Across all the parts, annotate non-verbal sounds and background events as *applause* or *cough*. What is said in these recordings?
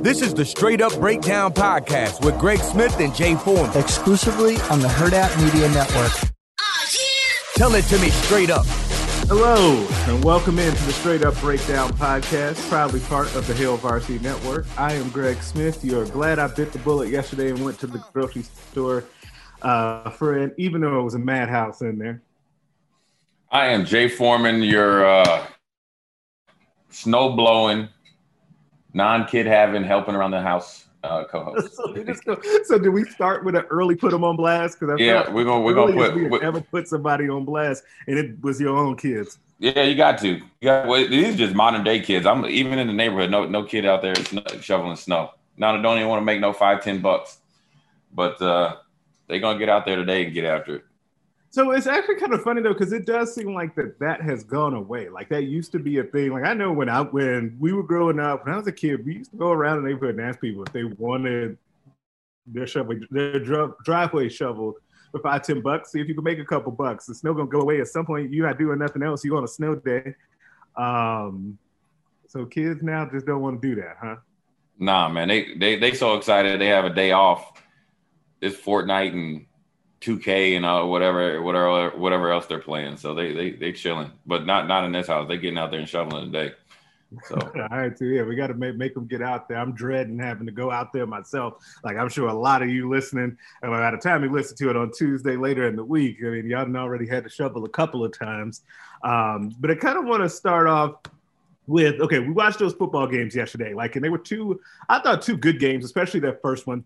This is the Straight Up Breakdown Podcast with Greg Smith and Jay Foreman. Exclusively on the Hurrdat Media Network. Tell it to me straight up. Hello, and welcome into the Straight Up Breakdown Podcast, proudly part of the Hail Varsity Network. I am Greg Smith. You're glad I bit the bullet yesterday and went to the grocery store uh, for it, even though it was a madhouse in there. I am Jay Foreman, your uh, snow blowing, non kid having, helping around the house uh, co-host. *laughs* so, so did we start with an early put them on blast? Because yeah, we're gonna we're gonna put we ever put somebody on blast, and it was your own kids. Yeah, you got to. You got, well, these are just modern day kids. I'm even in the neighborhood. No, no kid out there shoveling snow. Now, they don't even want to make no five, ten bucks, but uh, they're gonna get out there today and get after it. So it's actually kind of funny though, because it does seem like that that has gone away. Like that used to be a thing. Like I know when I when we were growing up, when I was a kid, we used to go around the neighborhood and ask people if they wanted their shovel, their driveway shoveled for five, ten bucks. See if you can make a couple bucks. The snow gonna go away at some point. You're not doing nothing else. You on a snow day. Um, so kids now just don't want to do that, huh? Nah, man. They they they so excited they have a day off. It's Fortnite and 2K and uh, whatever, whatever, whatever else they're playing. So they they they chilling, but not not in this house. They getting out there and shoveling today. So *laughs* all right, so yeah, we got to make make them get out there. I'm dreading having to go out there myself. Like I'm sure a lot of you listening, and by the time you listen to it on Tuesday later in the week, I mean y'all already had to shovel a couple of times. Um, but I kind of want to start off with okay, we watched those football games yesterday, like, and they were two. I thought two good games, especially that first one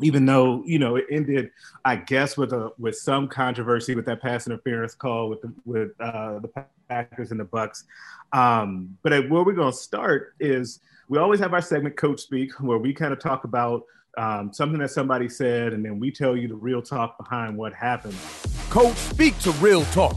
even though you know it ended, I guess with a with some controversy with that pass interference call with the, with uh, the Packers and the Bucks. Um, but where we're going to start is we always have our segment Coach Speak, where we kind of talk about um, something that somebody said, and then we tell you the real talk behind what happened. Coach Speak to real talk.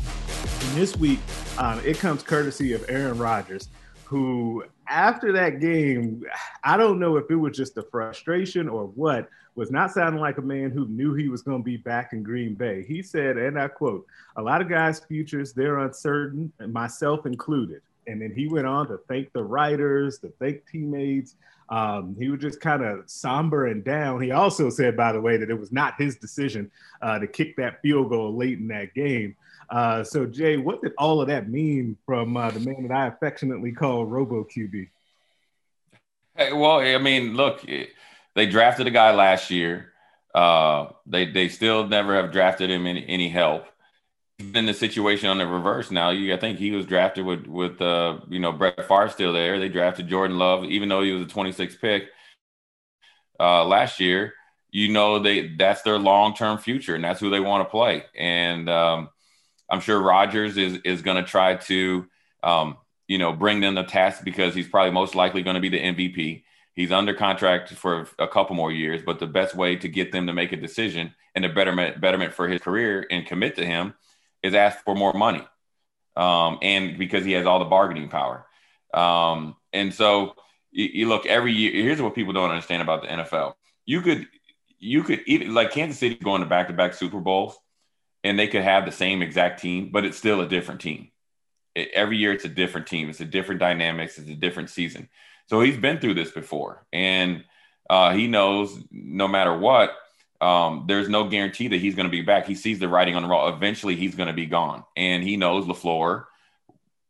And this week, um, it comes courtesy of Aaron Rodgers, who after that game, I don't know if it was just the frustration or what, was not sounding like a man who knew he was going to be back in Green Bay. He said, and I quote, a lot of guys' futures, they're uncertain, myself included. And then he went on to thank the writers, to thank teammates. Um, he was just kind of somber and down. He also said, by the way, that it was not his decision uh, to kick that field goal late in that game. Uh, so, Jay, what did all of that mean from uh, the man that I affectionately call Robo QB? Hey, well, I mean, look, they drafted a guy last year. Uh, they they still never have drafted him any, any help. In the situation on the reverse now, you I think he was drafted with with uh, you know Brett Favre still there. They drafted Jordan Love, even though he was a 26th pick uh, last year. You know they that's their long term future, and that's who they want to play. And um, I'm sure Rodgers is is going to try to um, you know bring them the task because he's probably most likely going to be the MVP. He's under contract for a couple more years, but the best way to get them to make a decision and a betterment betterment for his career and commit to him is ask for more money, um, and because he has all the bargaining power. Um, and so you, you, look every year. Here's what people don't understand about the NFL. You could you could even like Kansas City going to back to back Super Bowls, and they could have the same exact team, but it's still a different team. It, every year, it's a different team. It's a different dynamics. It's a different season. So he's been through this before, and uh, he knows no matter what, um, there's no guarantee that he's going to be back. He sees the writing on the wall. Eventually, he's going to be gone, and he knows LaFleur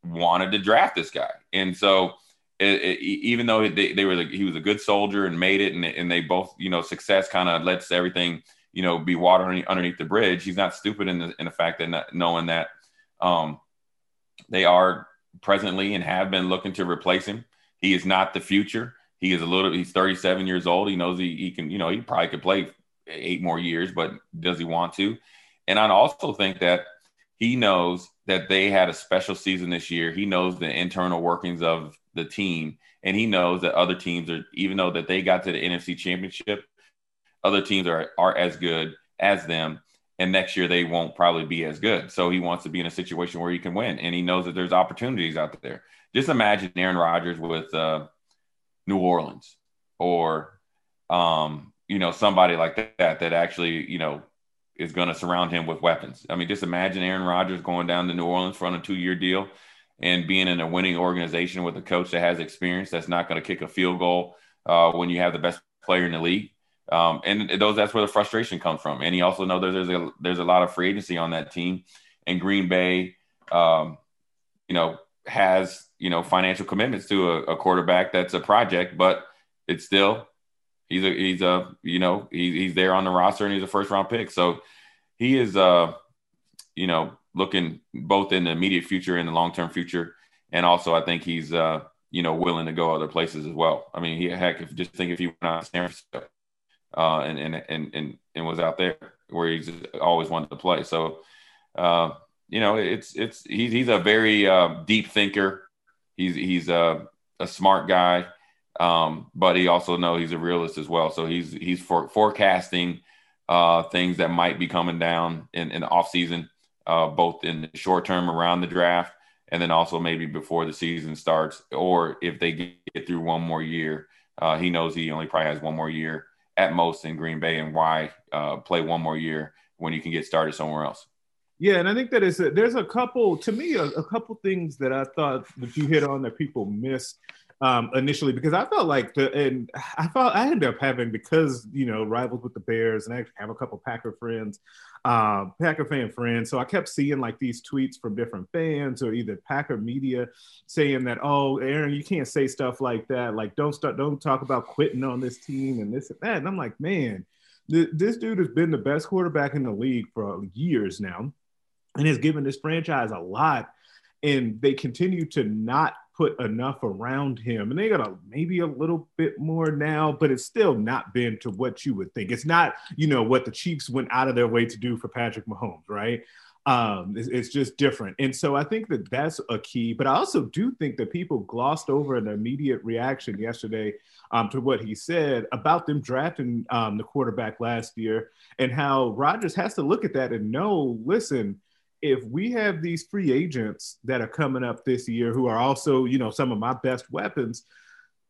wanted to draft this guy, and so. It, it, even though they, they were the, he was a good soldier and made it and, and they both you know success kind of lets everything you know be water underneath the bridge he's not stupid in the in the fact that not, knowing that um, they are presently and have been looking to replace him he is not the future. He is a little. He's 37 years old. He knows he, he can. You know, he probably could play eight more years, but does he want to? And I also think that he knows that they had a special season this year. He knows the internal workings of the team, and he knows that other teams are even though that they got to the NFC Championship, other teams are are as good as them, and next year they won't probably be as good. So he wants to be in a situation where he can win, and he knows that there's opportunities out there. Just imagine Aaron Rodgers with uh, New Orleans, or um, you know somebody like that that actually you know is going to surround him with weapons. I mean, just imagine Aaron Rodgers going down to New Orleans for on a two year deal and being in a winning organization with a coach that has experience that's not going to kick a field goal uh, when you have the best player in the league. Um, and those that's where the frustration comes from. And he also knows there's a there's a lot of free agency on that team, and Green Bay, um, you know, has you know financial commitments to a, a, quarterback that's a project, but it's still he's a he's a you know he's he's there on the roster and he's a first round pick. So he is uh you know looking both in the immediate future and the long term future, and also I think he's uh you know willing to go other places as well. I mean, he heck if just think if he went out to San Francisco uh, and, and and and and was out there where he's always wanted to play. So uh, you know, it's it's he's he's a very uh, deep thinker. He's he's a a smart guy, um, but he also know he's a realist as well. So he's he's for, forecasting uh, things that might be coming down in, in the off season, uh, both in the short term around the draft, and then also maybe before the season starts, or if they get through one more year. Uh, he knows he only probably has one more year at most in Green Bay, and why uh, play one more year when you can get started somewhere else. Yeah, and I think that a, there's a couple to me a, a, couple things that I thought that you hit on that people missed um, initially because I felt like the and I felt I ended up having because you know rivals with the Bears and I have a couple Packer friends, uh, Packer fan friends. So I kept seeing like these tweets from different fans or either Packer media saying that oh Aaron you can't say stuff like that like don't start don't talk about quitting on this team and this and that and I'm like man this dude has been the best quarterback in the league for years now and has given this franchise a lot. And they continue to not put enough around him. And they got a maybe a little bit more now, but it's still not been to what you would think. It's not, you know, what the Chiefs went out of their way to do for Patrick Mahomes, right? Um, it's, it's, just different. And so I think that that's a key. But I also do think that people glossed over an immediate reaction yesterday um, to what he said about them drafting um, the quarterback last year and how Rodgers has to look at that and know, listen, if we have these free agents that are coming up this year who are also, you know, some of my best weapons,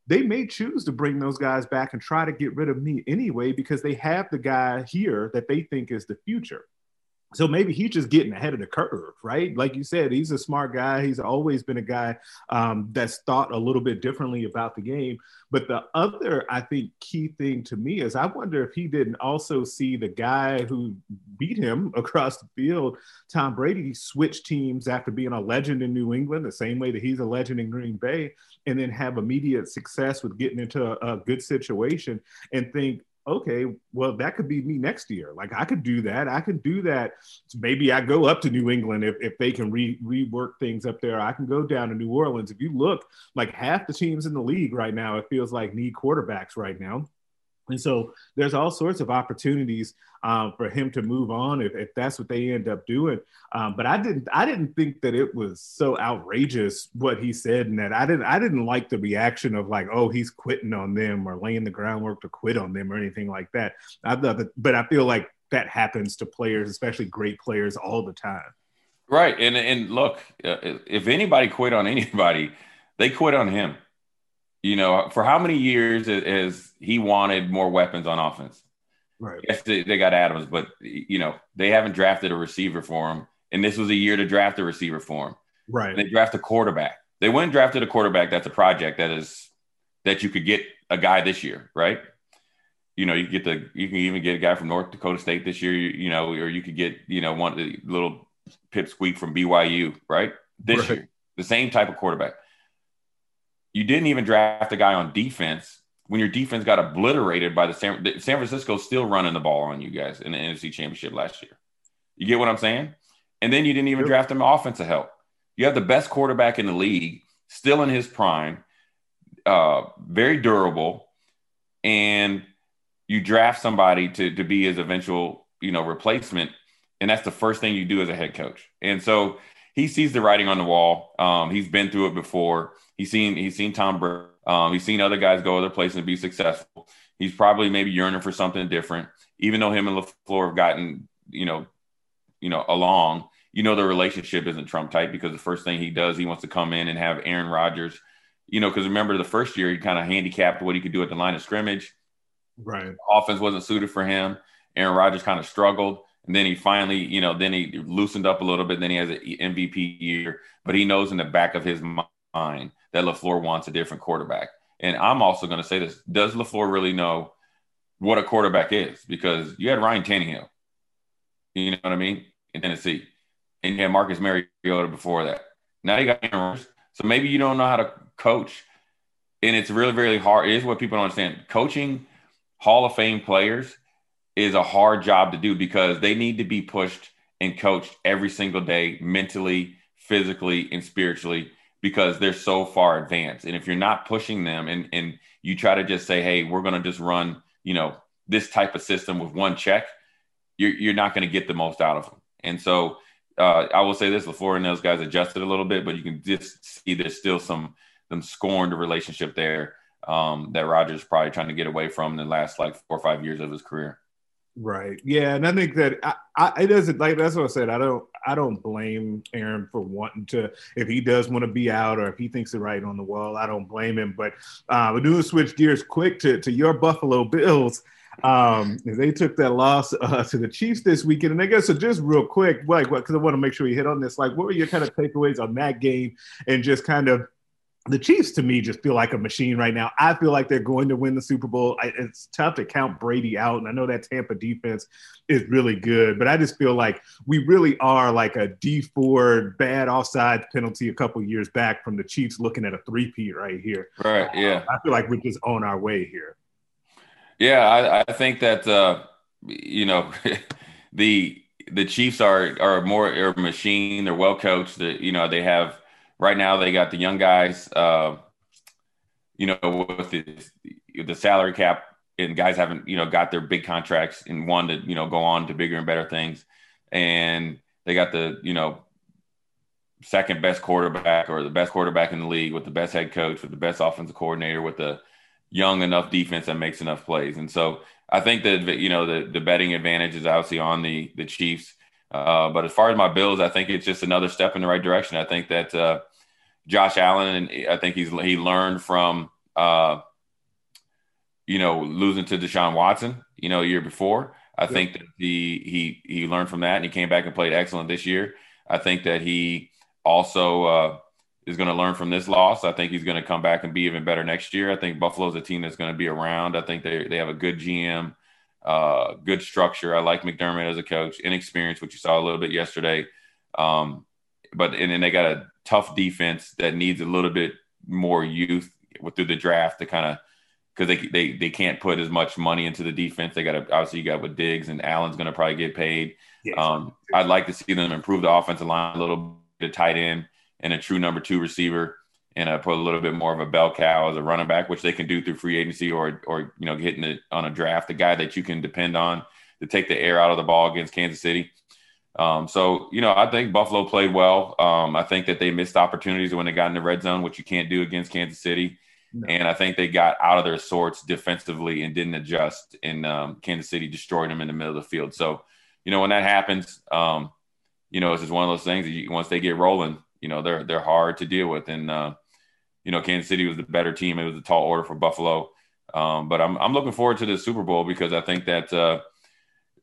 they may choose to bring those guys back and try to get rid of me anyway because they have the guy here that they think is the future so maybe he's just getting ahead of the curve, right? Like you said, he's a smart guy. He's always been a guy um, that's thought a little bit differently about the game. But the other, I think, key thing to me is I wonder if he didn't also see the guy who beat him *laughs* across the field, Tom Brady, switch teams after being a legend in New England, the same way that he's a legend in Green Bay, and then have immediate success with getting into a, a good situation and think, okay, well, that could be me next year. Like I could do that. I could do that. Maybe I go up to New England if, if they can re, rework things up there. I can go down to New Orleans. If you look, like half the teams in the league right now, it feels like need quarterbacks right now. And so there's all sorts of opportunities um, for him to move on if, if that's what they end up doing. Um, but I didn't I didn't think that it was so outrageous what he said and that I didn't I didn't like the reaction of like oh he's quitting on them or laying the groundwork to quit on them or anything like that. I thought that, but I feel like that happens to players, especially great players, all the time. Right, and and look, uh, if anybody quit on anybody, they quit on him. You know, for how many years has he wanted more weapons on offense? Right. Yes, they, they got Adams, but you know they haven't drafted a receiver for him, and this was a year to draft a receiver for him. Right. And they draft a quarterback. They went and drafted a quarterback. That's a project that is that you could get a guy this year, right? You know, you get the you can even get a guy from North Dakota State this year. You, you know, or you could get you know one little pipsqueak from BYU, right? This right. year, the same type of quarterback. You didn't even draft a guy on defense when your defense got obliterated by the San, San Francisco still running the ball on you guys in the NFC Championship last year. You get what I'm saying? And then you didn't even draft him offensive help. You have the best quarterback in the league, still in his prime, uh, very durable, and you draft somebody to to be his eventual you know replacement, and that's the first thing you do as a head coach. And so he sees the writing on the wall. Um, he's been through it before. He's seen he's seen Tom Brady. Um, he's seen other guys go other places and be successful. He's probably maybe yearning for something different. Even though him and LaFleur have gotten you know you know along, you know the relationship isn't Trump type because the first thing he does he wants to come in and have Aaron Rodgers. You know, because remember the first year he kind of handicapped what he could do at the line of scrimmage. Right. Offense wasn't suited for him. Aaron Rodgers kind of struggled. And then he finally, you know, then he loosened up a little bit. Then he has an MVP year, but he knows in the back of his mind that LaFleur wants a different quarterback. And I'm also going to say this Does LaFleur really know what a quarterback is? Because you had Ryan Tannehill, you know what I mean, in Tennessee. And you had Marcus Mariota before that. Now you got Aaron So maybe you don't know how to coach. And it's really, really hard. It is what people don't understand. Coaching Hall of Fame players is a hard job to do because they need to be pushed and coached every single day, mentally, physically, and spiritually, because they're so far advanced. And if you're not pushing them and, and you try to just say, hey, we're going to just run, you know, this type of system with one check, you're, you're not going to get the most out of them. And so uh, I will say this before and those guys adjusted a little bit, but you can just see there's still some some scorned relationship there um, that Rodgers probably trying to get away from in the last like four or five years of his career. Right. Yeah, and I think that I, I, it doesn't like that's what I said. I don't I don't blame Aaron for wanting to if he does want to be out or if he thinks the right on the wall. I don't blame him. But uh, we're doing switch gears quick to to your Buffalo Bills. Um, they took that loss uh, to the Chiefs this weekend, and I guess so. Just real quick, like, what because I want to make sure you hit on this. Like, what were your kind of takeaways on that game, and just kind of the Chiefs to me just feel like a machine right now. I feel like they're going to win the Super Bowl. I, it's tough to count Brady out, and I know that Tampa defense is really good, but I just feel like we really are like a Dee Ford bad offside penalty a couple years back from the Chiefs looking at a three-peat right here. Right. Yeah. I feel like we're just on our way here. Yeah, I, I think that uh, you know *laughs* the the Chiefs are are more are a machine. They're well coached. That you know they have right now they got the young guys, uh, you know, with the, the salary cap and guys haven't, you know, got their big contracts and want to, you know, go on to bigger and better things. And they got the, you know, second best quarterback or the best quarterback in the league with the best head coach, with the best offensive coordinator, with the young enough defense that makes enough plays. And so I think that, you know, the, the betting advantage is obviously on the, the Chiefs. Uh, but as far as my Bills, I think it's just another step in the right direction. I think that uh, Josh Allen, and I think he's he learned from uh, you know losing to Deshaun Watson, you know, a year before. I yep. think that he he he learned from that, and he came back and played excellent this year. I think that he also uh, is going to learn from this loss. I think he's going to come back and be even better next year. I think Buffalo's a team that's going to be around. I think they they have a good GM uh, good structure. I like McDermott as a coach, inexperienced, which you saw a little bit yesterday. Um, but and then they got a tough defense that needs a little bit more youth through the draft to kind of because they, they they can't put as much money into the defense. They got to obviously you got with Diggs and Allen's going to probably get paid. Yes. Um, I'd like to see them improve the offensive line a little bit, tight end and a true number two receiver and uh, put a little bit more of a bell cow as a running back, which they can do through free agency or or you know getting it on a draft, the guy that you can depend on to take the air out of the ball against Kansas City. Um, so you know, I think Buffalo played well. Um, I think that they missed opportunities when they got in the red zone, which you can't do against Kansas City. No. And I think they got out of their sorts defensively and didn't adjust. And um, Kansas City destroyed them in the middle of the field. So, you know, when that happens, um, you know, it's just one of those things that you, once they get rolling, you know, they're they're hard to deal with. And uh, you know, Kansas City was the better team. It was a tall order for Buffalo. Um, but I'm, I'm looking forward to the Super Bowl because I think that uh,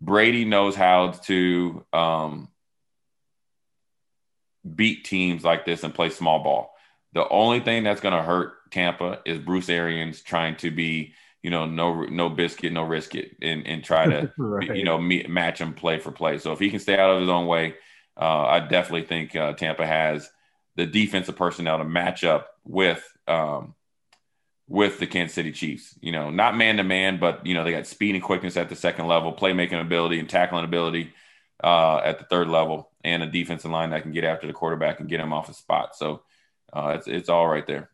Brady knows how to um, beat teams like this and play small ball. The only thing that's going to hurt Tampa is Bruce Arians trying to be, you know, no no biscuit, no risk it, and, and try to, *laughs* right. you know, meet, match him play for play. So if he can stay out of his own way, uh, I definitely think uh, Tampa has the defensive personnel to match up with um, with the Kansas City Chiefs. You know, not man to man, but you know they got speed and quickness at the second level, playmaking ability and tackling ability uh, at the third level, and a defensive line that can get after the quarterback and get him off the spot. So uh, it's it's all right there.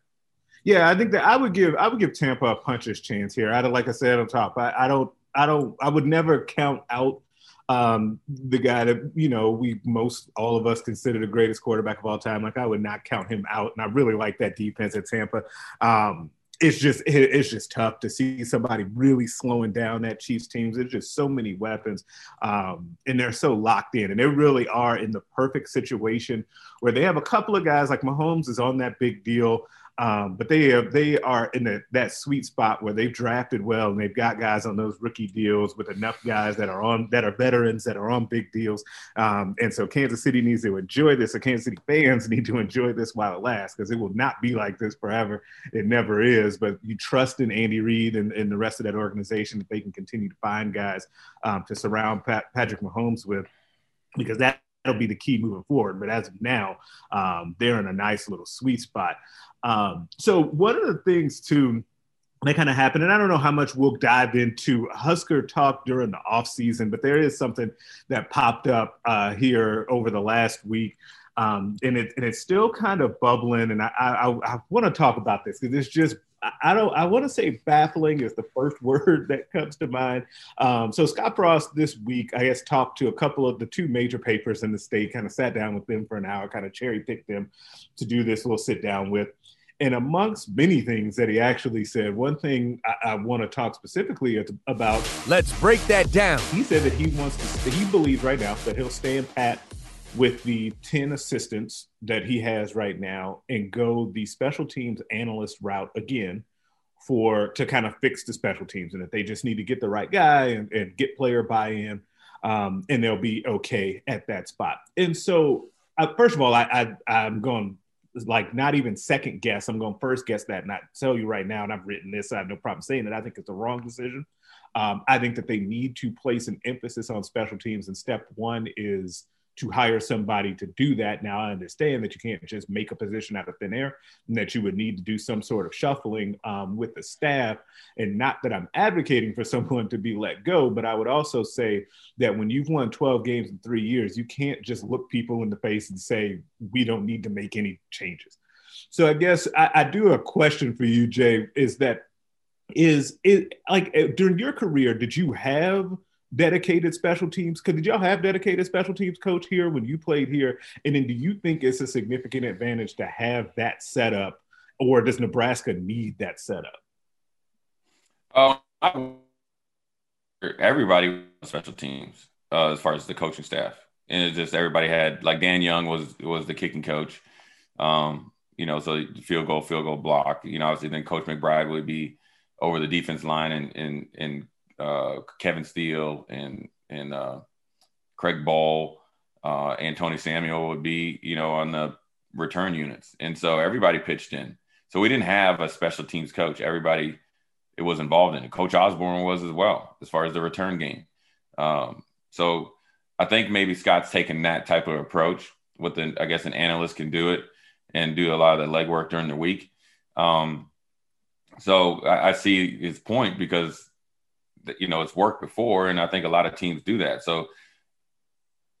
Yeah, I think that I would give I would give Tampa a puncher's chance here. I don't, like I said on top. I, I don't I don't I would never count out Um, the guy that you know we most all of us consider the greatest quarterback of all time. Like I would not count him out, and I really like that defense at Tampa. Um, it's just it's just tough to see somebody really slowing down that Chiefs teams. There's just so many weapons, um, and they're so locked in, and they really are in the perfect situation where they have a couple of guys like Mahomes is on that big deal. Um, but they are, they are in the, that sweet spot where they've drafted well and they've got guys on those rookie deals with enough guys that are on that are veterans that are on big deals. Um, and so Kansas City needs to enjoy this. Or Kansas City fans *laughs* need to enjoy this while it lasts because it will not be like this forever. It never is. But you trust in Andy Reid and, and the rest of that organization that they can continue to find guys um, to surround Pat, Patrick Mahomes with because that that'll be the key moving forward. But as of now, um, they're in a nice little sweet spot. Um, so one of the things too that kind of happened, and I don't know how much we'll dive into Husker talk during the off season, but there is something that popped up uh, here over the last week. Um, and, it, and it's still kind of bubbling, and I, I, I want to talk about this because it's just I don't. I want to say baffling is the first *laughs* word that comes to mind. Um, so Scott Frost this week, I guess, talked to a couple of the two major papers in the state. Kind of sat down with them for an hour, kind of cherry picked them to do this little sit down with. And amongst many things that he actually said, one thing I, I want to talk specifically about. Let's break that down. He said that he wants to. He believes right now that he'll stand pat with the 10 assistants that he has right now and go the special teams analyst route again for to kind of fix the special teams and that they just need to get the right guy and, and get player buy-in um, and they'll be okay at that spot. And so uh, first of all I, I i'm going like not even second guess. I'm going first guess that and i tell you right now and i've written this so i have no problem saying that. I think it's the wrong decision. Um, i think that they need to place an emphasis on special teams and step one is to hire somebody to do that. Now, I understand that you can't just make a position out of thin air and that you would need to do some sort of shuffling um, with the staff. And not that I'm advocating for *laughs* someone to be let go, but I would also say that when you've won 12 games in three years, you can't just look people in the face and say, we don't need to make any changes. So I guess I, I do a question for you, Jay, is that is it like during your career, did you have – dedicated special teams? Because did y'all have dedicated special teams coach here when you played here? And then do you think it's a significant advantage to have that setup, or does Nebraska need that setup? Um, everybody special teams uh, as far as the coaching staff, and it's just everybody had like Dan Young was was the kicking coach. Um, you know, so field goal, field goal block. You know, obviously then Coach McBride would be over the defense line and and and uh, Kevin Steele and and uh, Craig Bohl uh, and Tony Samuel would be, you know, on the return units, and so everybody pitched in. So we didn't have a special teams coach. Everybody it was involved in it. Coach Osborne was as well, as far as the return game. Um, so I think maybe Scott's taken that type of approach. With the, I guess an analyst can do it and do a lot of the legwork during the week. Um, so I, I see his point because you know it's worked before, and I think a lot of teams do that. So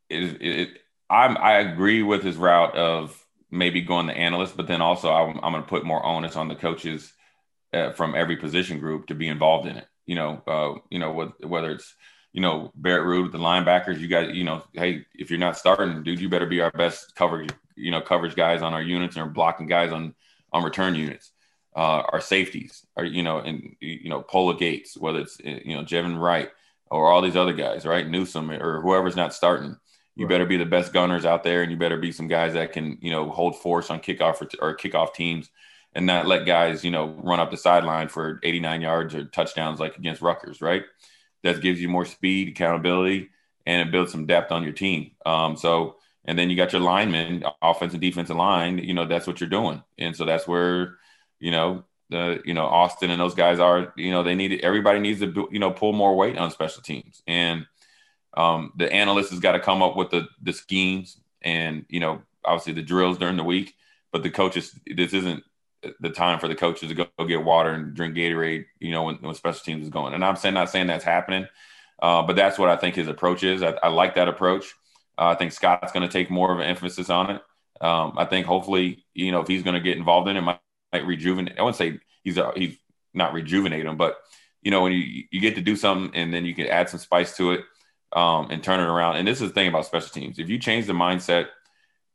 it, it I'm, I agree with his route of maybe going the analyst, but then also I'm, I'm going to put more onus on the coaches uh, from every position group to be involved in it. You know, uh, you know whether it's you know Barrett Ruud with the linebackers, you guys, you know, hey, if you're not starting, dude, you better be our best coverage, you know, coverage guys on our units and blocking guys on on return units uh, our safeties, or you know, and you know, Pola Gates, whether it's you know Javin Wright or all these other guys, right? Newsome or whoever's not starting. You right. better be the best gunners out there, and you better be some guys that can you know hold force on kickoff or, or kickoff teams, and not let guys you know run up the sideline for 89 yards or touchdowns like against Rutgers, right? That gives you more speed, accountability, and it builds some depth on your team. Um, so and then you got your linemen, offensive and defensive line. You know that's what you're doing, and so that's where you know, the you know Austin and those guys are you know they need everybody needs to you know pull more weight on special teams. And um, the analyst has got to come up with the the schemes and you know obviously the drills during the week but the coaches this isn't the time for the coaches to go, go get water and drink Gatorade you know when, when, special teams is going. And I'm saying not saying that's happening uh, but that's what I think his approach is. I, I like that approach. Uh, I think Scott's going to take more of an emphasis on it. Um, I think hopefully you know if he's going to get involved in it might like rejuvenate. I wouldn't say he's a, he's not rejuvenate him, but you know when you you get to do something and then you can add some spice to it. um, and turn it around. And this is the thing about special teams: if you change the mindset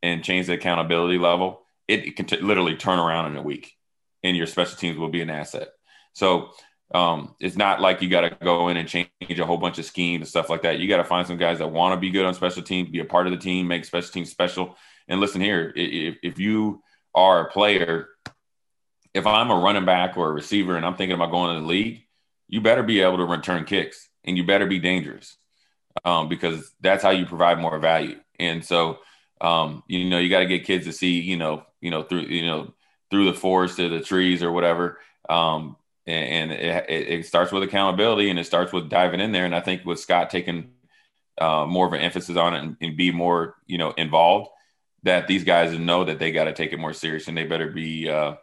and change the accountability level, it, it can t- literally turn around in a week, and your special teams will be an asset. So um, it's not like you got to go in and change a whole bunch of schemes and stuff like that. You got to find some guys that want to be good on special teams, be a part of the team, make special teams special. And listen here, if, if you are a player, if I'm a running back or a receiver and I'm thinking about going to the league, you better be able to return kicks and you better be dangerous um, because that's how you provide more value. And so, um, you know, you got to get kids to see, you know, you know, through, you know, through the forest to the trees or whatever. Um, and, and it, it, starts with accountability and it starts with diving in there. And I think with Scott taking uh, more of an emphasis on it and, and, be more, you know, involved, that these guys know that they got to take it more serious and they better be uh,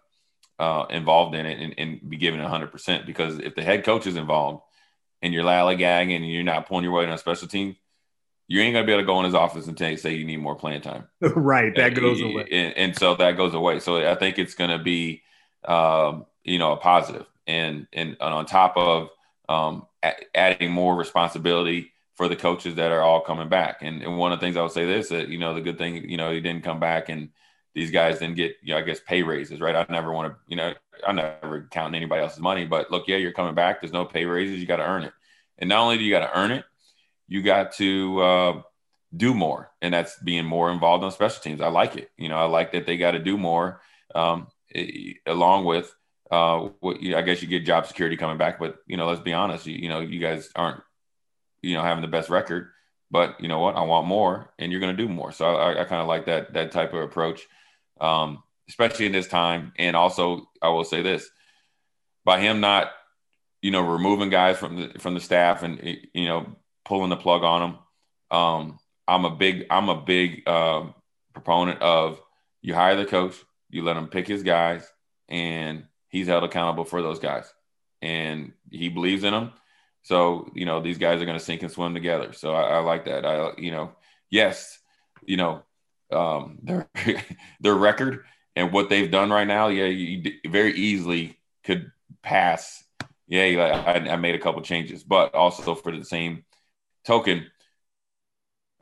uh, involved in it and, and be given 100%. Because if the head coach is involved and you're lollygagging and you're not pulling your weight on a special team, you ain't gonna be able to go in his office and tell, say you need more playing time. *laughs* right, that goes and, away, and, and, so that goes away. So I think it's gonna be, um, you know, a positive and and, and on top of um, a- adding more responsibility for the coaches that are all coming back. And, and one of the things I would say this that you know the good thing you know he didn't come back and these guys didn't get you know I guess pay raises right. I never want to you know I never counting anybody else's money, but look, yeah, you're coming back. There's no pay raises. You got to earn it, and not only do you got to earn it, you got to uh, do more, and that's being more involved on special teams. I like it. You know, I like that they got to do more, um, along with uh, what, I guess you get job security coming back, but you know, let's be honest. You, you know, you guys aren't, you know, having the best record, but you know what? I want more, and you're going to do more. So I, I kind of like that that type of approach, um, especially in this time. And also, I will say this: by him not, you know, removing guys from the from the staff and you know pulling the plug on them, um, I'm a big I'm a big uh, proponent of you hire the coach, you let him pick his guys, and he's held accountable for those guys and he believes in them. So, you know, these guys are going to sink and swim together. So I, I, like that. I, you know, yes, you know, um, their, *laughs* their record and what they've done right now. Yeah. You very easily could pass. Yeah. I, I made a couple changes, but also for the same token,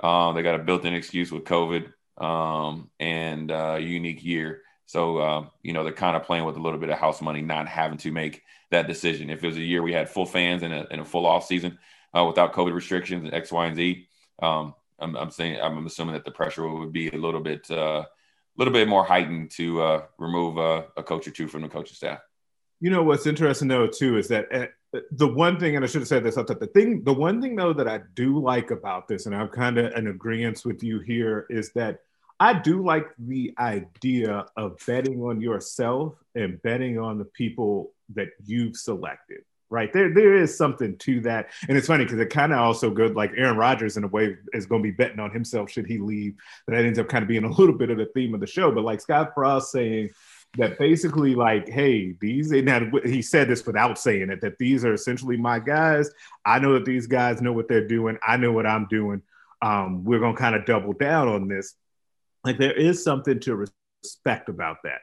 uh, they got a built-in excuse with COVID um, and uh, unique year. So, uh, you know, they're kind of playing with a little bit of house money, not having to make that decision. If it was a year we had full fans and a, and a full off season uh, without COVID restrictions and X, Y, and Z, um, I'm, I'm, saying I'm assuming that the pressure would be a little bit, a uh, little bit more heightened to uh, remove a, a coach or two from the coaching staff. You know what's interesting though too is that uh, the one thing, and I should have said this up top, the thing, the one thing though that I do like about this, and I'm kind of in agreement with you here, is that I do like the idea of betting on yourself and betting on the people that you've selected. Right there, there is something to that, and it's funny because it kind of also good. Like Aaron Rodgers, in a way, is going to be betting on himself should he leave. That ends up kind of being a little bit of the theme of the show. But like Scott Frost saying that basically, like, hey, these now he said this without saying it that these are essentially my guys. I know that these guys know what they're doing. I know what I'm doing. Um, we're going to kind of double down on this like there is something to respect about that.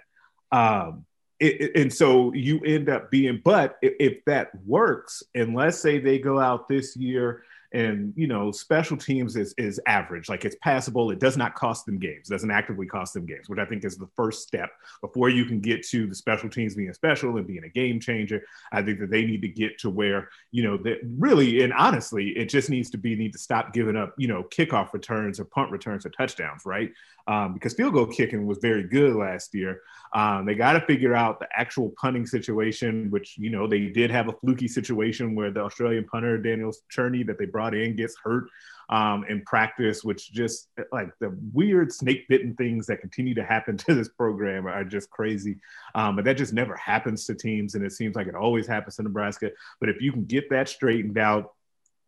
Um, it, and so you end up being, but if that works, and let's say they go out this year and you know special teams is is average. Like it's passable. It does not cost them games. It doesn't actively cost them games which i think is the first step before you can get to the special teams being special and being a game changer. I think that they need to get to where you know that really and honestly it just needs to be need to stop giving up you know kickoff returns or punt returns or touchdowns right? Um, because field goal kicking was very good last year. Um, they got to figure out the actual punting situation which you know they did have a fluky situation where the australian punter daniel Cerni that they brought brought in gets hurt um, in practice, which just like the weird snake bitten things that continue to happen *laughs* to this program are just crazy. Um, but that just never happens to teams, and it seems like it always happens to Nebraska. But if you can get that straightened out,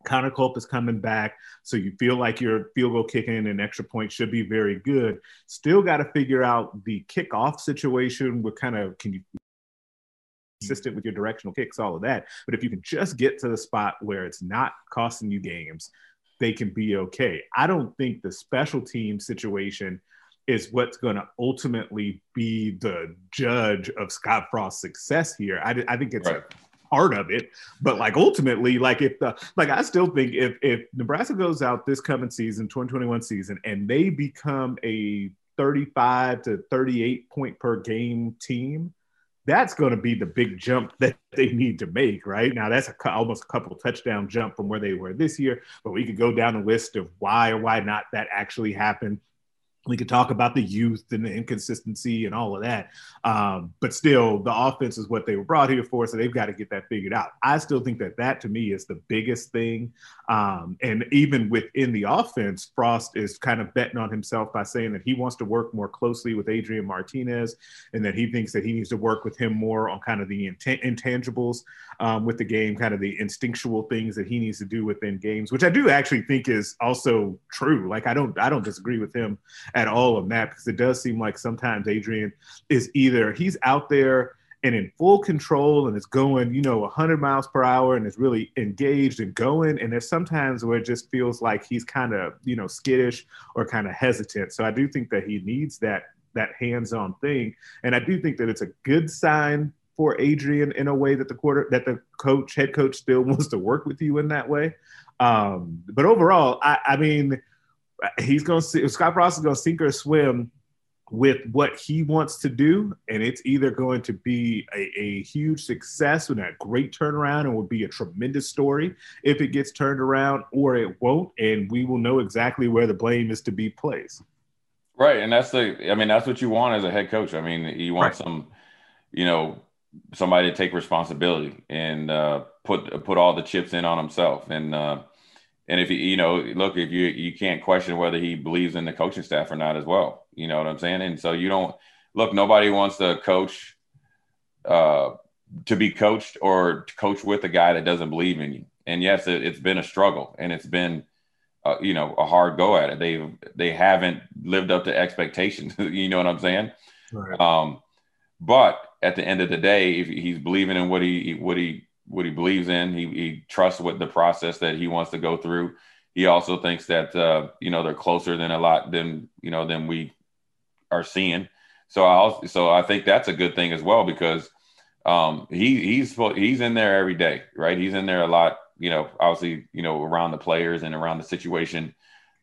Connor Culp is coming back, so you feel like your field goal kicking and extra point should be very good. Still got to figure out the kickoff situation. What kind of can you consistent with your directional kicks, all of that. But if you can just get to the spot where it's not costing you games, they can be okay. I don't think the special team situation is what's going to ultimately be the judge of Scott Frost's success here. I, I think it's right. part of it. But like ultimately, like if the like I still think if if Nebraska goes out this coming season, 2021 season, and they become a 35 to 38 point per game team, that's going to be the big jump *laughs* that they need to make right? Now that's a, almost a couple touchdown jump from where they were this year but we could go down the list of why or why not that actually happened we could talk about the youth and the inconsistency and all of that. Um, but still, the offense is what they were brought here for, so they've got to get that figured out. I still think that that to me is the biggest thing. Um, and even within the offense, Frost is kind of betting on himself by saying that he wants to work more closely with Adrian Martinez and that he thinks that he needs to work with him more on kind of the int- intangibles um, with the game, kind of the instinctual things that he needs to do within games, which I do actually think is also true. Like I don't, I don't disagree with him at all of that because it does seem like sometimes Adrian is either he's out there and in full control and is going, you know, 100 miles per hour and is really engaged and going. And there's sometimes where it just feels like he's kind of, you know, skittish or kind of hesitant. So I do think that he needs that that hands-on thing, and I do think that it's a good sign for Adrian in a way that the quarter that the coach, head coach, still *laughs* wants to work with you in that way. Um, but overall, I, I mean he's going to see Scott Frost is going to sink or swim with what he wants to do, and it's either going to be a, a, huge success and a great turnaround and will be a tremendous story if it gets turned around, or it won't, and we will know exactly where the blame is to be placed. Right, and that's the I mean that's what you want as a head coach. I mean you want right. some, you know, somebody to take responsibility and uh, put put all the chips in on himself and. Uh, and if you you know look if you you can't question whether he believes in the coaching staff or not as well. You know what i'm saying? And so you don't look nobody wants to coach uh to be coached or to coach with a guy that doesn't believe in you. And yes it, has been a struggle and it's been uh, you know a hard go at it. They they haven't lived up to expectations. *laughs* You know what i'm saying? Right. um but at the end of the day if he's believing in what he what he what he believes in. He, he trusts what the process that he wants to go through. He also thinks that uh, you know they're closer than a lot than you know than we are seeing. So I so I think that's a good thing as well because um, he he's he's in there every day, right? He's in there a lot. You know, obviously, you know, around the players and around the situation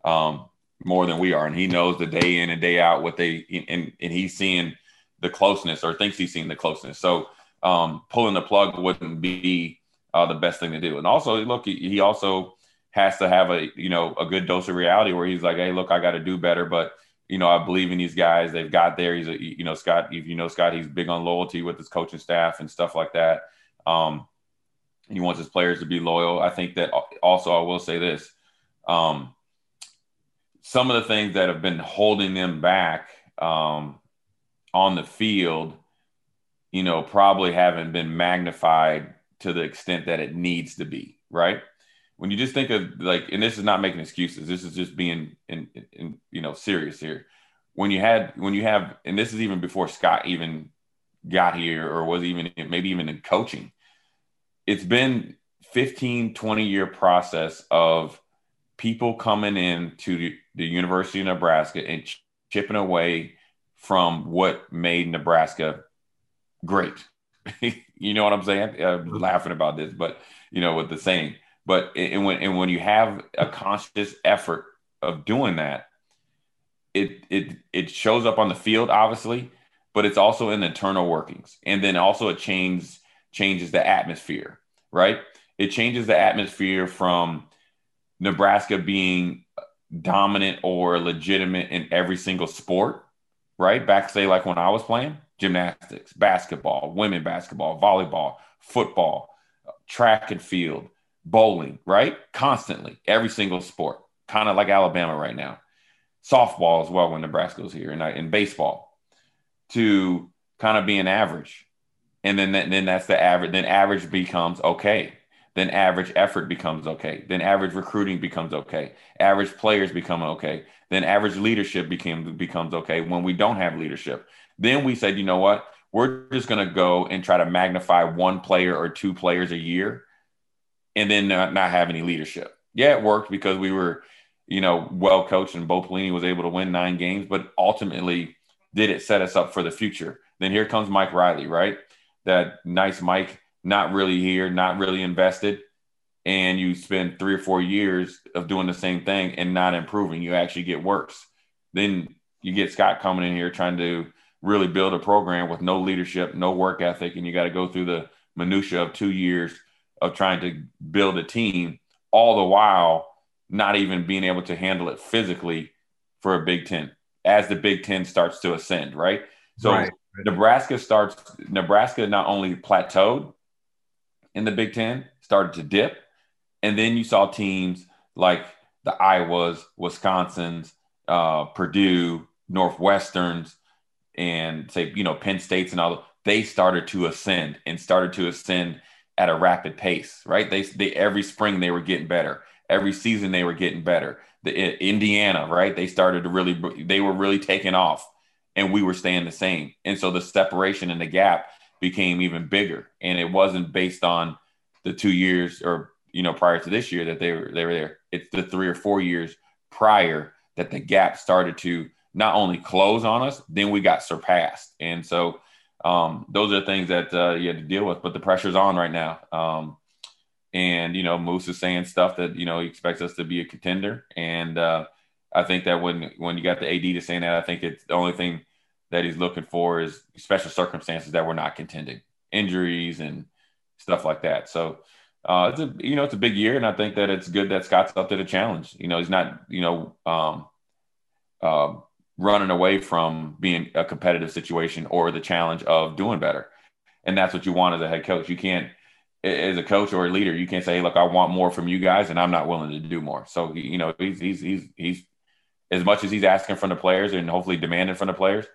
um, more than we are, and he knows the day in and day out what they and and he's seeing the closeness or thinks he's seeing the closeness. So um, pulling the plug wouldn't be uh, the best thing to do. And also, look, he, also has to have a you know a good dose of reality where he's like, hey, look, I got to do better, but you know, I believe in these guys. They've got there. He's a you know Scott. If you know Scott, he's big on loyalty with his coaching staff and stuff like that. Um, he wants his players to be loyal. I think that also I will say this. Um, some of the things that have been holding them back um, on the field you know, probably haven't been magnified to the extent that it needs to be, right? When you just think of like, and this is not making excuses, this is just being in, in, in you know, serious here. When you had, when you have, and this is even before Scott even got here or was even maybe even in coaching, it's been 15, 20 year process of people coming in to the, University of Nebraska and ch- chipping away from what made Nebraska great. *laughs* you know what I'm saying? I'm mm-hmm. laughing about this, but you know what the saying. But and when and when you have a conscious effort of doing that, it it it shows up on the field, obviously, but it's also in the internal workings, and then also it changes changes the atmosphere, right? It changes the atmosphere from Nebraska being dominant or legitimate in every single sport, right? Back say like when I was playing, gymnastics, basketball, women basketball, volleyball, football, track and field, bowling, right? Constantly, every single sport, kind of like Alabama right now. Softball as well when Nebraska's here, and, in baseball, to kind of being average. And then, then that's the average. Then average becomes okay. Then average effort becomes okay. Then average recruiting becomes okay. Average players become okay. Then average leadership became becomes okay when we don't have leadership. Then we said, you know what? We're just going to go and try to magnify one player or two players a year and then not, not have any leadership. Yeah, it worked because we were, you know, well coached and Bo Pelini was able to win nine games, but ultimately, did it set us up for the future? Then here comes Mike Riley, right? That nice Mike not really here, not really invested, and you spend three or four years of doing the same thing and not improving, you actually get worse. Then you get Scott coming in here trying to really build a program with no leadership, no work ethic, and you got to go through the minutia of two years of trying to build a team, all the while not even being able to handle it physically for a Big Ten as the Big Ten starts to ascend, right? So right. Nebraska starts, Nebraska not only plateaued in the Big Ten, started to dip. And then you saw teams like the Iowas, Wisconsin's, uh, Purdue, Northwesterns, and say, you know, Penn States and all, they started to ascend and started to ascend at a rapid pace, right? They, they every spring they were getting better. Every season they were getting better. The Indiana, right? They started to really, they were really taking off and we were staying the same. And so the separation and the gap became even bigger. And it wasn't based on the two years or you know prior to this year that they were they were there. It's the three or four years prior that the gap started to not only close on us, then we got surpassed. And so um, those are things that uh, you had to deal with. But the pressure's on right now. Um, and you know, Moos is saying stuff that you know he expects us to be a contender. And uh, I think that when when you got the AD to saying that, I think it's the only thing that he's looking for is special circumstances that we're not contending, injuries and stuff like that. So uh, it's a you know it's a big year, and I think that it's good that Scott's up to the challenge. You know, he's not you know um, uh, running away from being a competitive situation or the challenge of doing better, and that's what you want as a head coach. You can't as a coach or a leader, you can't say, hey, "Look, I want more from you guys, and I'm not willing to do more." So you know, he's he's he's he's as much as he's asking from the players and hopefully demanding from the players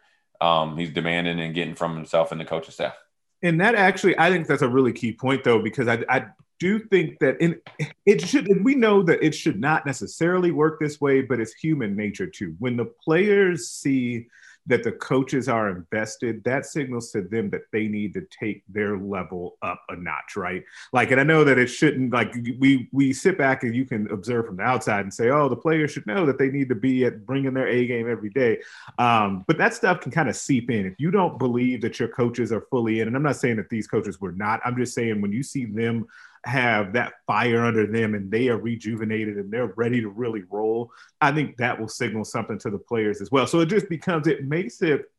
um, he's demanding and getting from himself and the coaching staff. And that actually, I think that's a really key point, though, because I, I do think that in, it should, we know that it should not necessarily work this way, but it's human nature too. When the players see that the coaches are invested, that signals to them that they need to take their level up a notch, right? Like, and I know that it shouldn't like we we sit back and you can observe from the outside and say, oh, the players should know that they need to be at bringing their A game every day. Um, but that stuff can kind of seep in if you don't believe that your coaches are fully in. And I'm not saying that these coaches were not. I'm just saying when you see them have that fire under them and they are rejuvenated and they're ready to really roll, I think that will signal something to the players as well. So it just becomes, it makes it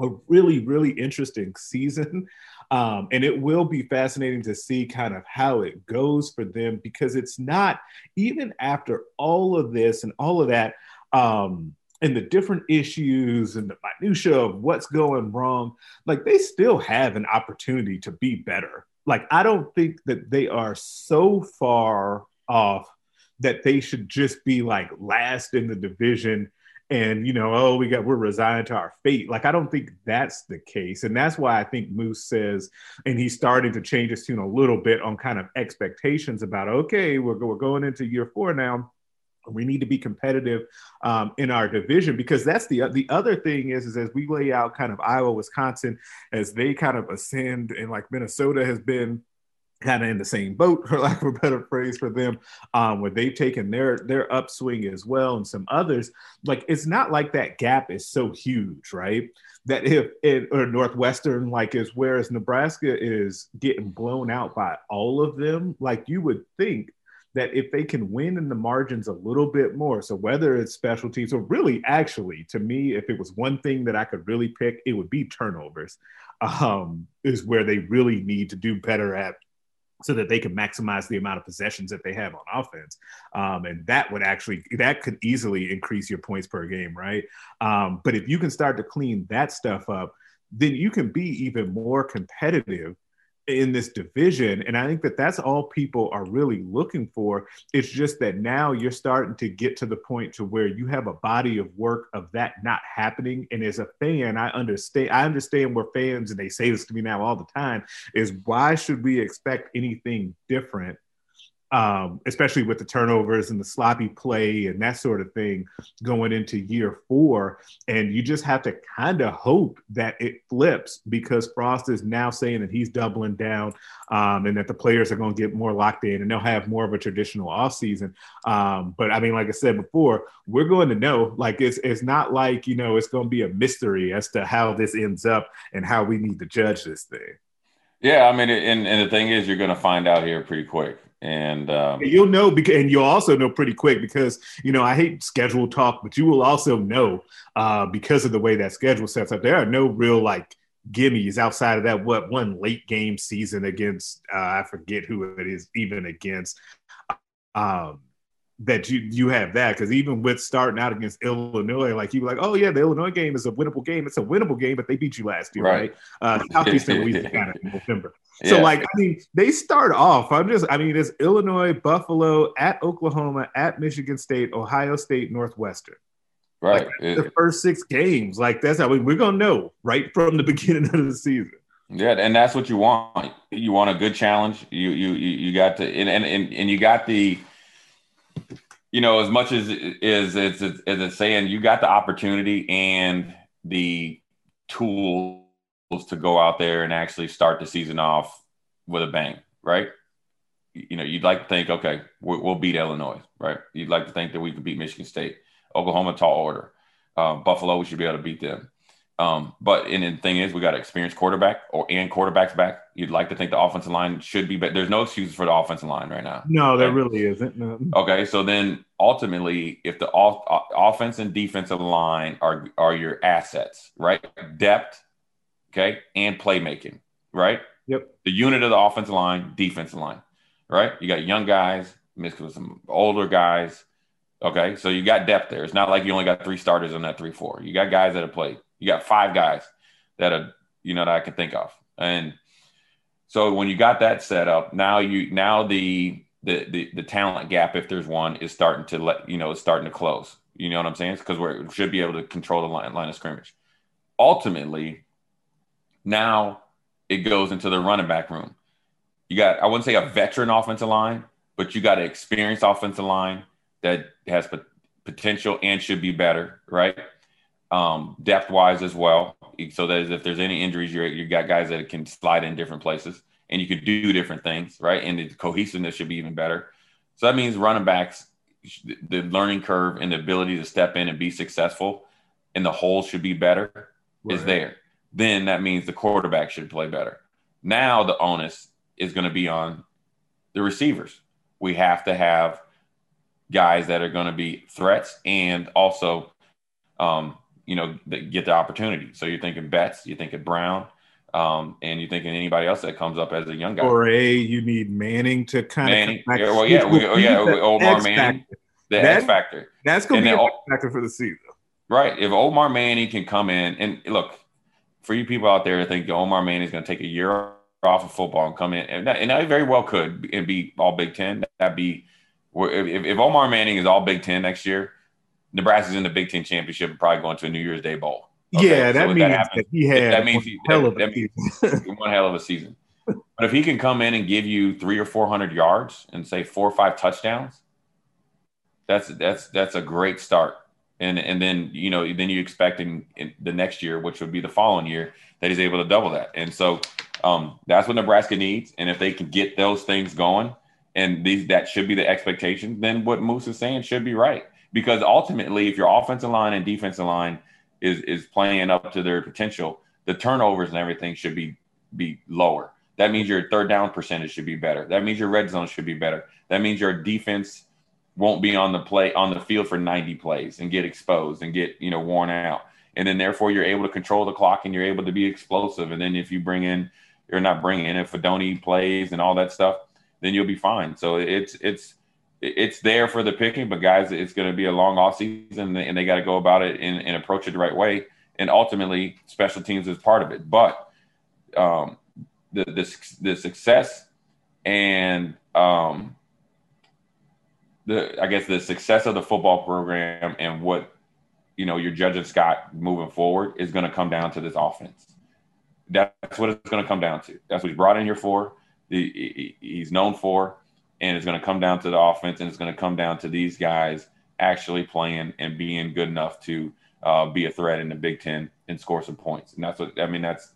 a really, really interesting season. *laughs* Um, and it will be fascinating to see kind of how it goes for them because it's not, even after all of this and all of that, um, and the different issues and the minutia of what's going wrong, like they still have an opportunity to be better like I don't think that they are so far off that they should just be like last in the division and you know oh we got we're resigned to our fate. Like i don't think that's the case. And that's why i think Moos says and he's starting to change his tune a little bit on kind of expectations about okay we're, we're going into year four now we need to be competitive um, in our division because that's the the other thing is, is as we lay out kind of Iowa, Wisconsin as they kind of ascend and like Minnesota has been kind of in the same boat for *laughs* lack of a better phrase for them um, where they've taken their their upswing as well and some others like it's not like that gap is so huge right? That if it or northwestern like is whereas nebraska is getting blown out by all of them like you would think that if they can win in the margins a little bit more, so whether it's special teams or really actually to me, if it was one thing that I could really pick, it would be turnovers, um, is where they really need to do better at so that they can maximize the amount of possessions that they have on offense. Um, and that would actually, that could easily increase your points per game, right? Um, but if you can start to clean that stuff up, then you can be even more competitive in this division. And I think that that's all people are really looking for. It's just that now you're starting to get to the point to where you have a body of work of that not happening. And as a fan, I understand, I understand where fans, and they say this to me now all the time, is why should we expect anything different um, especially with the turnovers and the sloppy play and that sort of thing going into year four. And you just have to kind of hope that it flips because Frost is now saying that he's doubling down um, and that the players are going to get more locked in and they'll have more of a traditional offseason. Um, but I mean, like I said before, we're going to know like it's, it's not like, you know, it's going to be a mystery as to how this ends up and how we need to judge this thing. Yeah, I mean, and, and the thing is, you're going to find out here pretty quick, and um, you'll know because, and you'll also know pretty quick because you know I hate schedule talk, but you will also know uh, because of the way that schedule sets up. There are no real like gimmies outside of that what one late game season against uh, I forget who it is even against. Um, that you you have that because even with starting out against Illinois, like you were like, oh yeah, the Illinois game is a winnable game. It's a winnable game, but they beat you last year, right? right? Uh, Southeastern Louisiana *laughs* in November. So yeah. like, I mean, they start off. I'm just, I mean, it's Illinois, Buffalo, at Oklahoma, at Michigan State, Ohio State, Northwestern. Right. Like, the first six games, like that's how we, we're gonna know right from the *laughs* beginning of the season. Yeah, and that's what you want. You want a good challenge. You you you got to and and and you got the you know, as much as is as as it's saying, you got the opportunity and the tools to go out there and actually start the season off with a bang, right? You know, you'd like to think, okay, we'll beat Illinois, right? You'd like to think that we could beat Michigan State, Oklahoma, tall order, um, Buffalo, we should be able to beat them. Um, but and the thing is, we got an experienced quarterback or and quarterbacks back. You'd like to think the offensive line should be, but there's no excuses for the offensive line right now. No, there really isn't. No. Okay, so then ultimately, if the off, offense and defensive line are are your assets, right? Depth, okay, and playmaking, right? Yep. The unit of the offensive line, defensive line, right? You got young guys mixed with some older guys. Okay, so you got depth there. It's not like you only got three starters on that three four. You got guys that have played. You got five guys that are you know that I can think of, and so when you got that set up, now you now the the the, the talent gap, if there's one, is starting to let you know it's starting to close. You know what I'm saying? Because we should be able to control the line, line of scrimmage. Ultimately, now it goes into the running back room. You got I wouldn't say a veteran offensive line, but you got an experienced offensive line that has potential and should be better, right? Um, depth wise as well. So that if there's any injuries, you you got guys that can slide in different places and you could do different things, right? And the cohesiveness should be even better. So that means running backs, the learning curve and the ability to step in and be successful and the hole should be better right. is there. Then that means the quarterback should play better. Now the onus is going to be on the receivers. We have to have guys that are going to be threats and also um, you know, that get the opportunity. So you're thinking Betts, you're thinking Brown, um, and you're thinking anybody else that comes up as a young guy. Or a, you need Manning to kind Manning. of. Yeah, well, yeah, we, oh, yeah, Omar Manning, the that, X factor. That's going to be an X factor for the season. Right. If Omar Manning can come in and look for you people out there, I think Omar Manning is going to take a year off of football and come in, and that, and that very well could and be all Big Ten. That'd be if, if Omar Manning is all Big Ten next year Nebraska's in the Big Ten championship and probably going to a New Year's Day bowl. Okay? Yeah, that so means that, happens, that he had that means he, hell that, that means one hell of a season. But if he can come in and give you three or four hundred yards and say four or five touchdowns, that's that's that's a great start. And and then you know then you expect in, in the next year, which would be the following year, that he's able to double that. And so um, that's what Nebraska needs. And if they can get those things going, and these that should be the expectation, then what Moos is saying should be right because ultimately, if your offensive line and defensive line is is playing up to their potential, the turnovers and everything should be be lower. That means your third down percentage should be better. That means your red zone should be better. That means your defense won't be on the play on the field for 90 plays and get exposed and get you know worn out. And then therefore you're able to control the clock and you're able to be explosive. And then if you bring in, you're not bringing in if Fidone plays and all that stuff, then you'll be fine. So it's it's it's there for the picking, but guys, it's going to be a long off season, and they got to go about it and, and, approach it the right way. And ultimately, special teams is part of it. But um, the, the the success and um, the I guess the success of the football program and what you know you're judging Scott moving forward is going to come down to this offense. That's what it's going to come down to. That's what he's brought in here for. he's known for and it's going to come down to the offense, and it's going to come down to these guys actually playing and being good enough to uh, be a threat in the Big Ten and score some points. And that's what I mean. That's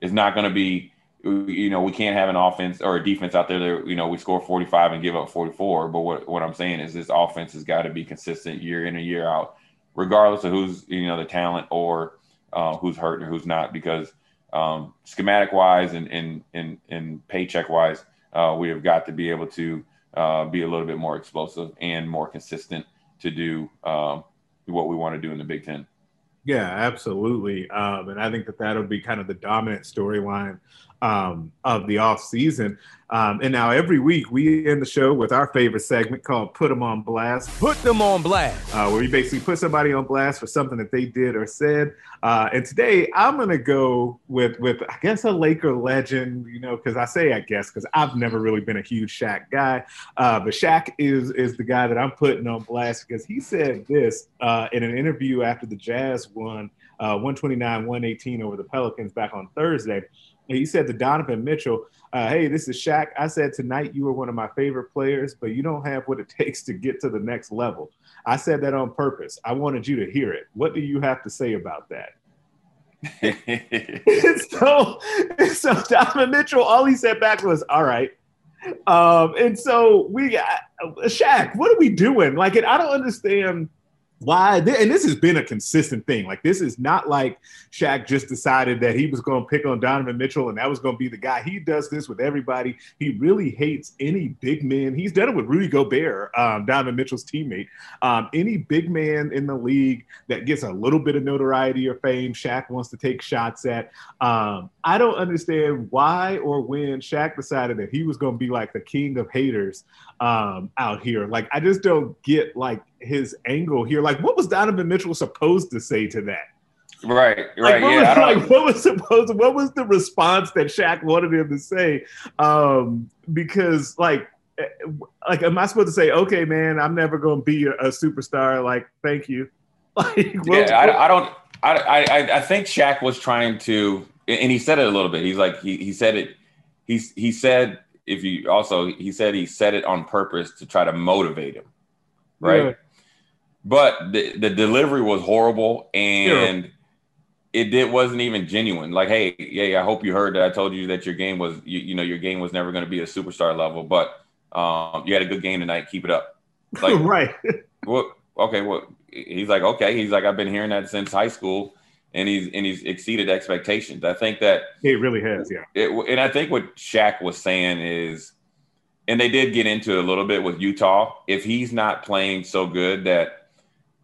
it's not going to be. You know, we can't have an offense or a defense out there that you know we score 45 and give up 44. But what what I'm saying is this offense has got to be consistent year in and year out, regardless of who's you know the talent or uh, who's hurt or who's not, because um, schematic wise and and and, and paycheck wise, uh, we have got to be able to uh, be a little bit more explosive and more consistent to do um, what we want to do in the Big Ten. Yeah, absolutely. Um, and I think that that'll be kind of the dominant storyline um, of the off season. Um, and now every week we end the show with our favorite segment called "Put Them on Blast." Put them on blast. Uh, where we basically put somebody on blast for something that they did or said. Uh, and today I'm gonna go with with I guess a Laker legend. You know, because I say I guess because I've never really been a huge Shaq guy, uh, but Shaq is is the guy that I'm putting on blast because he said this uh, in an interview after the Jazz won uh, 129 118 over the Pelicans back on Thursday. He said to Donovan Mitchell, uh, "Hey, this is Shaq. I said tonight you were one of my favorite players, but you don't have what it *laughs* takes to get to the next level. I said that on purpose. I wanted you to hear it. What do you have to say about that?" *laughs* *laughs* so, so Donovan Mitchell, all he said back was, "All right." Um, and so we got Shaq. What are we doing? Like, and I don't understand why? And this has been a consistent thing. Like this is not like Shaq just decided that he was going to pick on Donovan Mitchell and that was going to be the guy. He does this with everybody. He really hates any big man. He's done it with Rudy Gobert um, Donovan Mitchell's teammate. Um, any big man in the league that gets a little bit of notoriety or fame Shaq wants to take shots at. Um, I don't understand why or when Shaq decided that he was going to be like the king of haters um, out here. Like I just don't get like his angle here. Like, what was Donovan Mitchell supposed to say to that? Right, right. Like, what, yeah, was, like, what was supposed? What was the response that Shaq wanted him to say? Um, because like, eh, like, am I supposed to say, okay, man, I'm never going to be a, a, superstar? Like, thank you. *laughs* Like, what, yeah, I, I, don't. I, I I think Shaq was trying to, and he said it a little bit. He's like, he he said it. He's he said if you also he said he said it on purpose to try to motivate him, right? Yeah but the, the delivery was horrible and it did wasn't even genuine. Like, hey, yeah, I hope you heard that I told you that your game was you, you know your game was never going to be a superstar level, but um, you had a good game tonight. Keep it up. *laughs* Like, right. Well, okay. Well, he's like, okay. He's like, I've been hearing that since high school, and he's and he's exceeded expectations. I think that it really has, yeah. It, and I think what Shaq was saying is, and they did get into it a little bit with Utah. If he's not playing so good that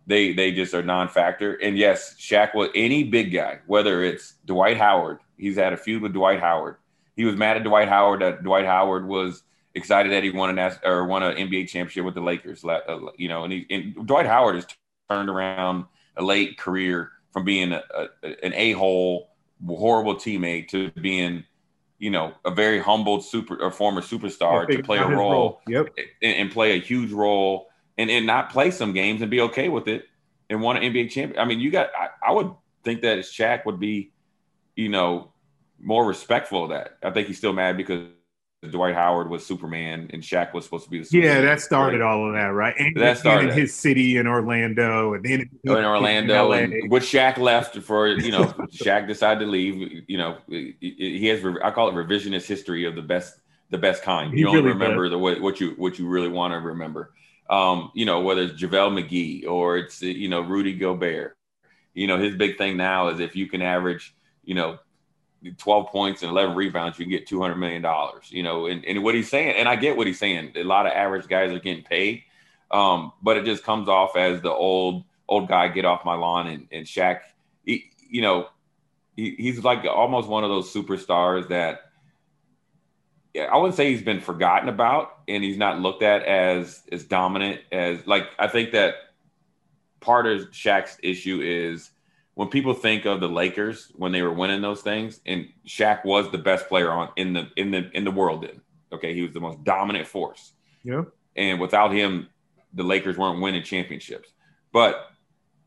they they just are non-factor. And yes, Shaq was any big guy, whether it's Dwight Howard. He's had a feud with Dwight Howard. He was mad at Dwight Howard that Dwight Howard was excited that he won an or won an NBA championship with the Lakers. Uh, you know, and, he, and Dwight Howard has turned around a late career from being a, a, an a-hole, horrible teammate to being, you know, a very humbled super or former superstar to play a role, role. Yep. And, and play a huge role and, and not play some games and be okay with it and want an NBA champion. I mean, you got, I, I would think that Shaq would be, you know, more respectful of that. I think he's still mad because Dwight Howard was Superman and Shaq was supposed to be the Superman. Yeah, that started right? all of that, right? And that started in his city in Orlando, and then in Orlando, in and with Shaq left for you know, *laughs* Shaq decided to leave. You know, he has I call it revisionist history of the best the best kind. You don't really remember does. the way what you what you really want to remember um, you know, whether it's JaVale McGee or it's, you know, Rudy Gobert. You know, his big thing now is if you can average, you know, 12 points and 11 rebounds, you can get $200 million, you know, and, and what he's saying, and I get what he's saying. A lot of average guys are getting paid, um, but it just comes off as the old, old guy, get off my lawn. And, and Shaq, he, you know, he, he's like almost one of those superstars that yeah, I wouldn't say he's been forgotten about and he's not looked at as as dominant as like I think that part of Shaq's issue is when people think of the Lakers when they were winning those things, and Shaq was the best player on in the in the in the world. Then okay, he was the most dominant force. Yeah, and without him, the Lakers weren't winning championships. But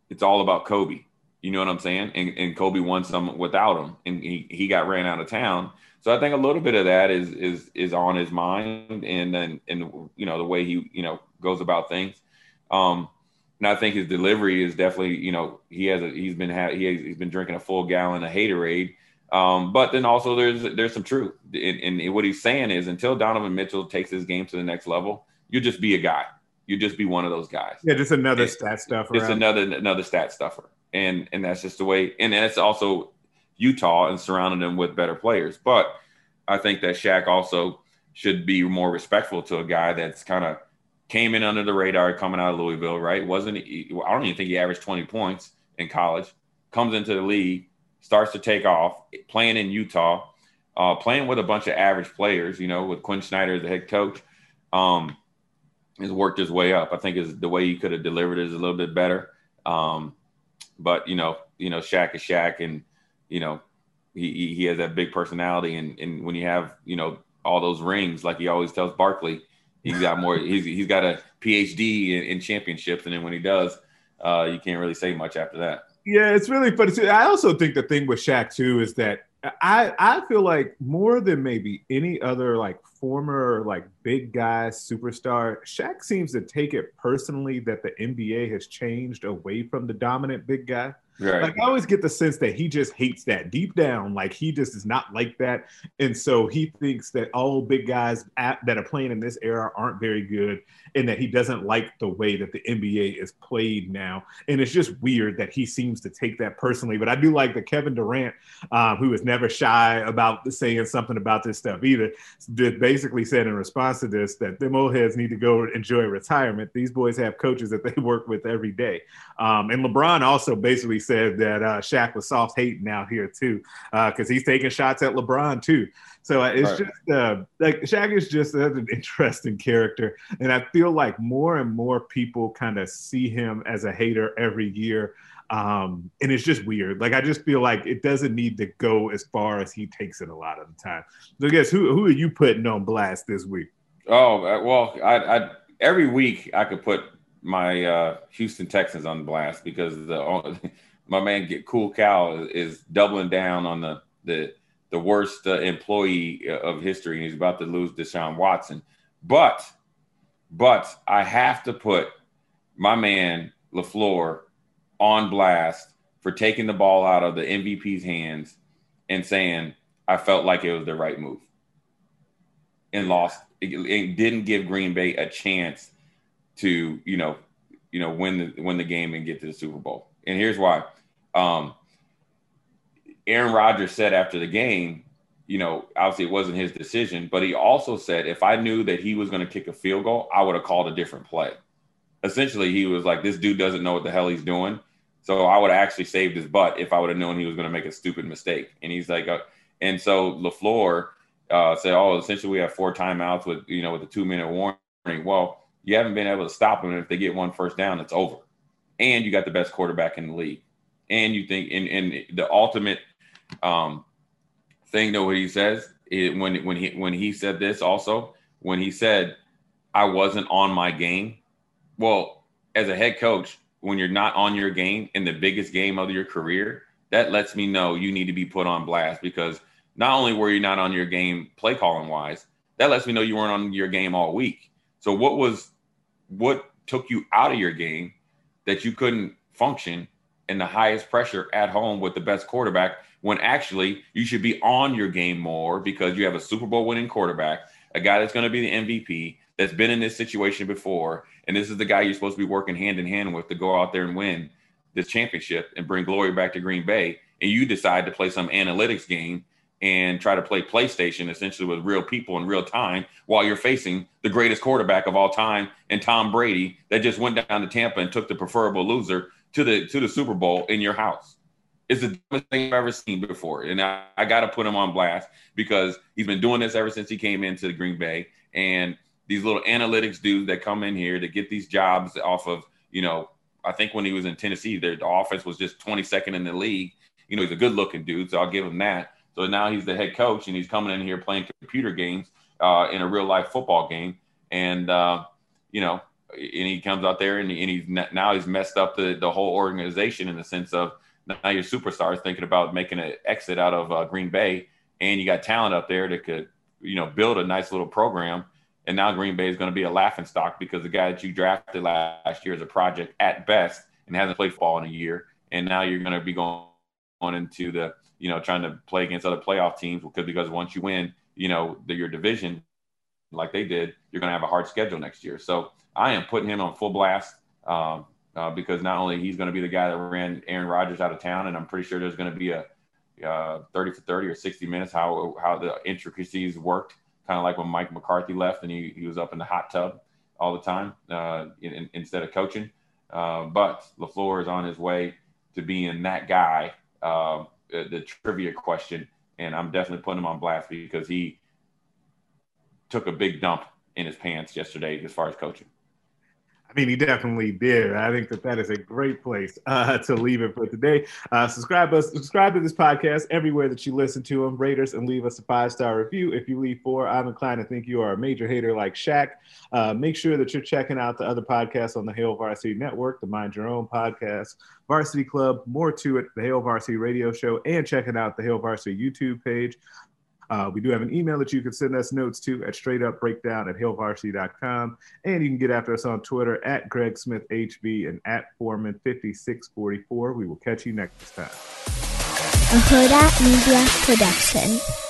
it's all about Kobe. You know what I'm saying? And, and Kobe won some without him, and he, he got ran out of town. So I think a little bit of that is is is on his mind, and then and you know the way he you know goes about things. Um, and I think his delivery is definitely you know he has a, he's been ha- he has, he's been drinking a full gallon of haterade. Um, but then also there's there's some truth, and, and what he's saying is until Donovan Mitchell takes his game to the next level, you'll just be a guy. You'll just be one of those guys. Yeah, just another and, stat stuffer. It's another another stat stuffer, and and that's just the way. And that's also Utah and surrounded them with better players. But I think that Shaq also should be more respectful to a guy that's kind of came in under the radar coming out of Louisville, right? Wasn't I don't even think he averaged 20 points in college. Comes into the league, starts to take off, playing in Utah, uh, playing with a bunch of average players. You know, with Quin Snyder as the head coach, um, has worked his way up. I think is the way he could have delivered is a little bit better. Um, but you know, you know, Shaq is Shaq, and you know, he he has that big personality, and and when you have you know all those rings, like he always tells Barkley, he's got more. he's he's got a PhD in, in championships, and then when he does, uh, you can't really say much after that. Yeah, it's really funny. I also think the thing with Shaq too is that I I feel like more than maybe any other like former like big guy superstar, Shaq seems to take it personally that the NBA has changed away from the dominant big guy. Right. Like I always get the sense that he just hates that deep down. Like he just is not like that, and so he thinks that all big guys at, that are playing in this era aren't very good, and that he doesn't like the way that the NBA is played now. And it's just weird that he seems to take that personally. But I do like that Kevin Durant, um, who is never shy about saying something about this stuff either, basically said in response to this that them old heads need to go enjoy retirement. These boys have coaches that they *laughs* work with every day, um, and LeBron also basically said that uh, Shaq was soft hating out here too, because uh, he's taking shots at LeBron too. So uh, it's right. just uh, like Shaq is just an *laughs* interesting character, and I feel like more and more people kind of see him as a hater every year. Um, and it's just weird. Like I just feel like it doesn't need to go as far as he takes it a lot of the time. So I guess who who are you putting on blast this week? Oh uh, well, I, I every week I could put my uh, Houston Texans on blast because the *laughs* my man get Cool cow is, doubling down on the the the worst uh, employee uh, of history, and he's about to lose Deshaun Watson. But but I have to put my man LaFleur on blast for taking the ball out of the MVP's hands and saying I felt like it was the right move and lost. It didn't give Green Bay a chance to you know you know win the win the game and get to the Super Bowl. And here's why. Um, Aaron Rodgers said after the game, you know, obviously it wasn't his decision, but he also said if I knew that he was going to kick a field goal, I would have called a different play. Essentially, he was like, this dude doesn't know what the hell he's doing. So I would have actually saved his butt if I would have known he was going to make a stupid mistake. And he's like, uh, and so LaFleur uh, said, oh, essentially we have four timeouts with, you know, with a two minute warning. Well, you haven't been able to stop them. And if they get one first down, it's over. And you got the best quarterback in the league. And you think, and, and the ultimate um, thing though, what he says it, when when he when he said this also when he said I wasn't on my game. Well, as a head coach, when you're not on your game in the biggest game of your career, that lets me know you need to be put on blast because not only were you not on your game play calling wise, that lets me know you weren't on your game all week. So what was what took you out of your game that you couldn't function in the highest pressure at home with the best quarterback when actually you should be on your game more because you have a Super Bowl winning quarterback, a guy that's going to be the MVP, that's been in this situation before, and this is the guy you're supposed to be working hand in hand with to go out there and win this championship and bring glory back to Green Bay. And you decide to play some analytics game and try to play PlayStation essentially with real people in real time while you're facing the greatest quarterback of all time and Tom Brady that just went down to Tampa and took the preferable loser to the to the Super Bowl in your house It's the dumbest thing I've ever seen before. And I, I got to put him on blast because he's been doing this ever since he came into the Green Bay. And these little analytics dudes that come in here to get these jobs off of, you know, I think when he was in Tennessee, their offense was just 22nd in the league. You know, he's a good looking dude, so I'll give him that. So now he's the head coach and he's coming in here playing computer games uh, in a real life football game. And, uh, you know, and he comes out there and, and he's now he's messed up the, the whole organization in the sense of now your superstars thinking about making an exit out of uh, Green Bay, and you got talent up there that could, you know, build a nice little program. And now Green Bay is going to be a laughing stock because the guy that you drafted last year is a project at best and hasn't played football in a year. And now you're going to be going on into the, you know, trying to play against other playoff teams because because once you win, you know, the, your division like they did, you're going to have a hard schedule next year. So I am putting him on full blast. Um, uh, because not only he's going to be the guy that ran Aaron Rodgers out of town, and I'm pretty sure there's going to be a uh, 30 for 30 or 60 minutes, how how the intricacies worked, kind of like when Mike McCarthy left and he, he was up in the hot tub all the time uh, in, instead of coaching. Uh, but LaFleur is on his way to being that guy. Uh, the trivia question, and I'm definitely putting him on blast because he took a big dump in his pants yesterday as far as coaching. I mean, he definitely did. I think that that is a great place uh, *laughs* to leave it for today. Uh, subscribe us, subscribe to this podcast everywhere that you listen to them. Rate us and leave us a five star review. If you leave four, I'm inclined to think you are a major hater like Shaq. Uh, make sure that you're checking out the other podcasts on the Hail Varsity Network, the Mind Your Own podcast, Varsity Club, more to it, the Hail Varsity Radio Show, and checking out the Hail Varsity YouTube page. Uh, we do have an email that you can send us notes to at straightupbreakdown at hailvarsity.com. And you can get after us on Twitter at Greg Smith HV and at Foreman5644. We will catch you next time. A Hurrdat Media Production.